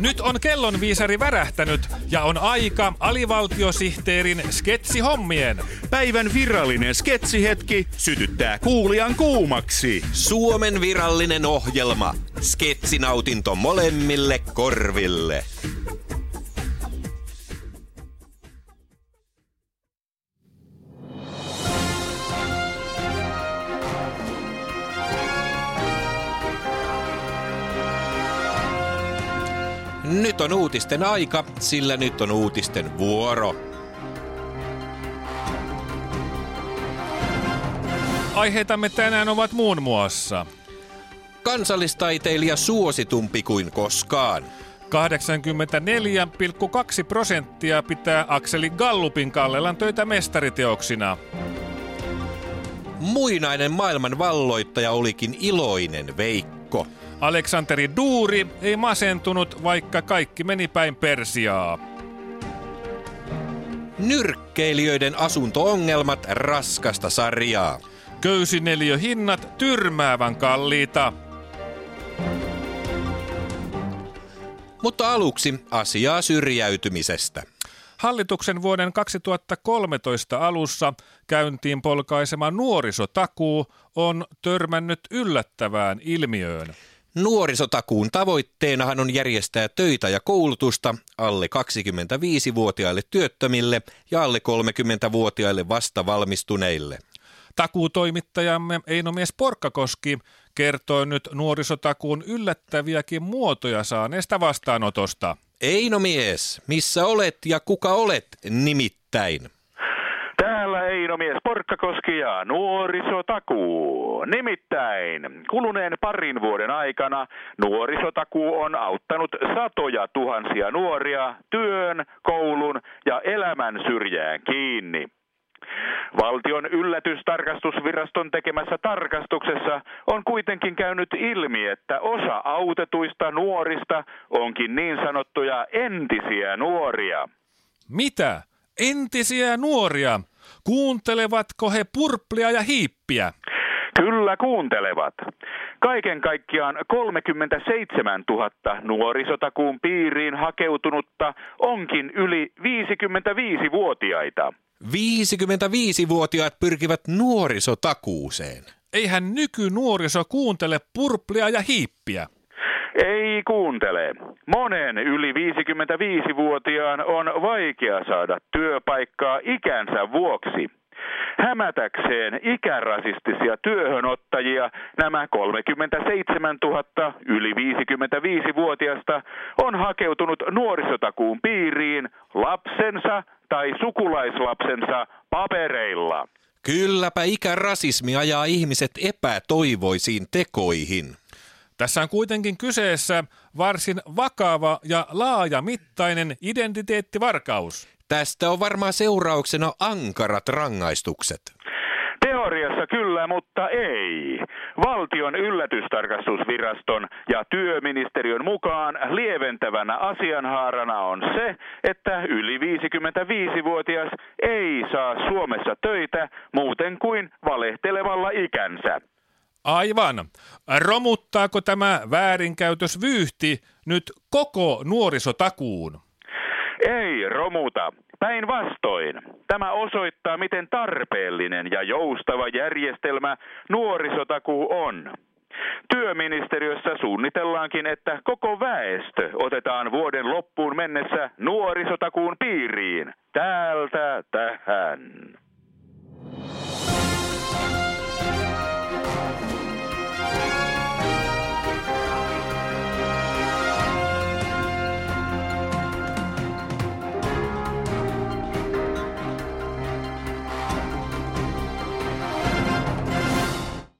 Nyt on kellonviisari värähtänyt ja on aika alivaltiosihteerin sketsihommien. Päivän virallinen sketsihetki sytyttää kuulijan kuumaksi. Suomen virallinen ohjelma. Sketsinautinto molemmille korville. Nyt on uutisten aika, sillä nyt on uutisten vuoro. Aiheitamme tänään ovat muun muassa Kansallistaiteilija suositumpi kuin koskaan. 84,2 prosenttia pitää Akseli Gallupin Kallelan töitä mestariteoksina. Muinainen maailman valloittaja olikin iloinen Veikko. Aleksanteri Duuri ei masentunut, vaikka kaikki meni päin Persiaa. Nyrkkeilijöiden asuntoongelmat raskasta sarjaa. Köysineliöhinnat tyrmäävän kalliita. Mutta aluksi asiaa syrjäytymisestä. Hallituksen vuoden 2013 alussa käyntiin polkaisema nuorisotakuu on törmännyt yllättävään ilmiöön. Nuorisotakuun tavoitteenahan on järjestää töitä ja koulutusta alle 25-vuotiaille työttömille ja alle 30-vuotiaille vastavalmistuneille. Takuutoimittajamme Einomies Porkkakoski kertoo nyt nuorisotakuun yllättäviäkin muotoja saaneesta vastaanotosta. Eino mies, missä olet ja kuka olet nimittäin? Täällä Einomies Porkkakoski ja nuorisotakuu. Nimittäin kuluneen parin vuoden aikana nuorisotakuu on auttanut satoja tuhansia nuoria työn, koulun ja elämän syrjään kiinni. Valtion yllätystarkastusviraston tekemässä tarkastuksessa on kuitenkin käynyt ilmi, että osa autetuista nuorista onkin niin sanottuja entisiä nuoria. Mitä? Entisiä nuoria? Kuuntelevatko he purplia ja hiippiä? Kyllä kuuntelevat. Kaiken kaikkiaan 37 000 nuorisotakuun piiriin hakeutunutta onkin yli 55-vuotiaita. 55-vuotiaat pyrkivät nuorisotakuuseen. Eihän nykynuoriso kuuntele purplia ja hiippiä. Ei kuuntele. Monen yli 55-vuotiaan on vaikea saada työpaikkaa ikänsä vuoksi. Hämätäkseen ikärasistisia työhönottajia nämä 37 000 yli 55-vuotiasta on hakeutunut nuorisotakuun piiriin lapsensa tai sukulaislapsensa papereilla. Kylläpä ikärasismi ajaa ihmiset epätoivoisiin tekoihin. Tässä on kuitenkin kyseessä varsin vakava ja laajamittainen identiteettivarkaus. Tästä on varmaan seurauksena ankarat rangaistukset. Teoriassa kyllä, mutta ei. Valtion yllätystarkastusviraston ja työministeriön mukaan lieventävänä asianhaarana on se, että yli 55-vuotias ei saa Suomessa töitä muuten kuin valehtelevalla ikänsä. Aivan. Romuttaako tämä väärinkäytös vyyhti nyt koko nuorisotakuun? Ei romuta. Päinvastoin. Tämä osoittaa, miten tarpeellinen ja joustava järjestelmä nuorisotakuu on. Työministeriössä suunnitellaankin, että koko väestö otetaan vuoden loppuun mennessä nuorisotakuun piiriin. Täältä tähän.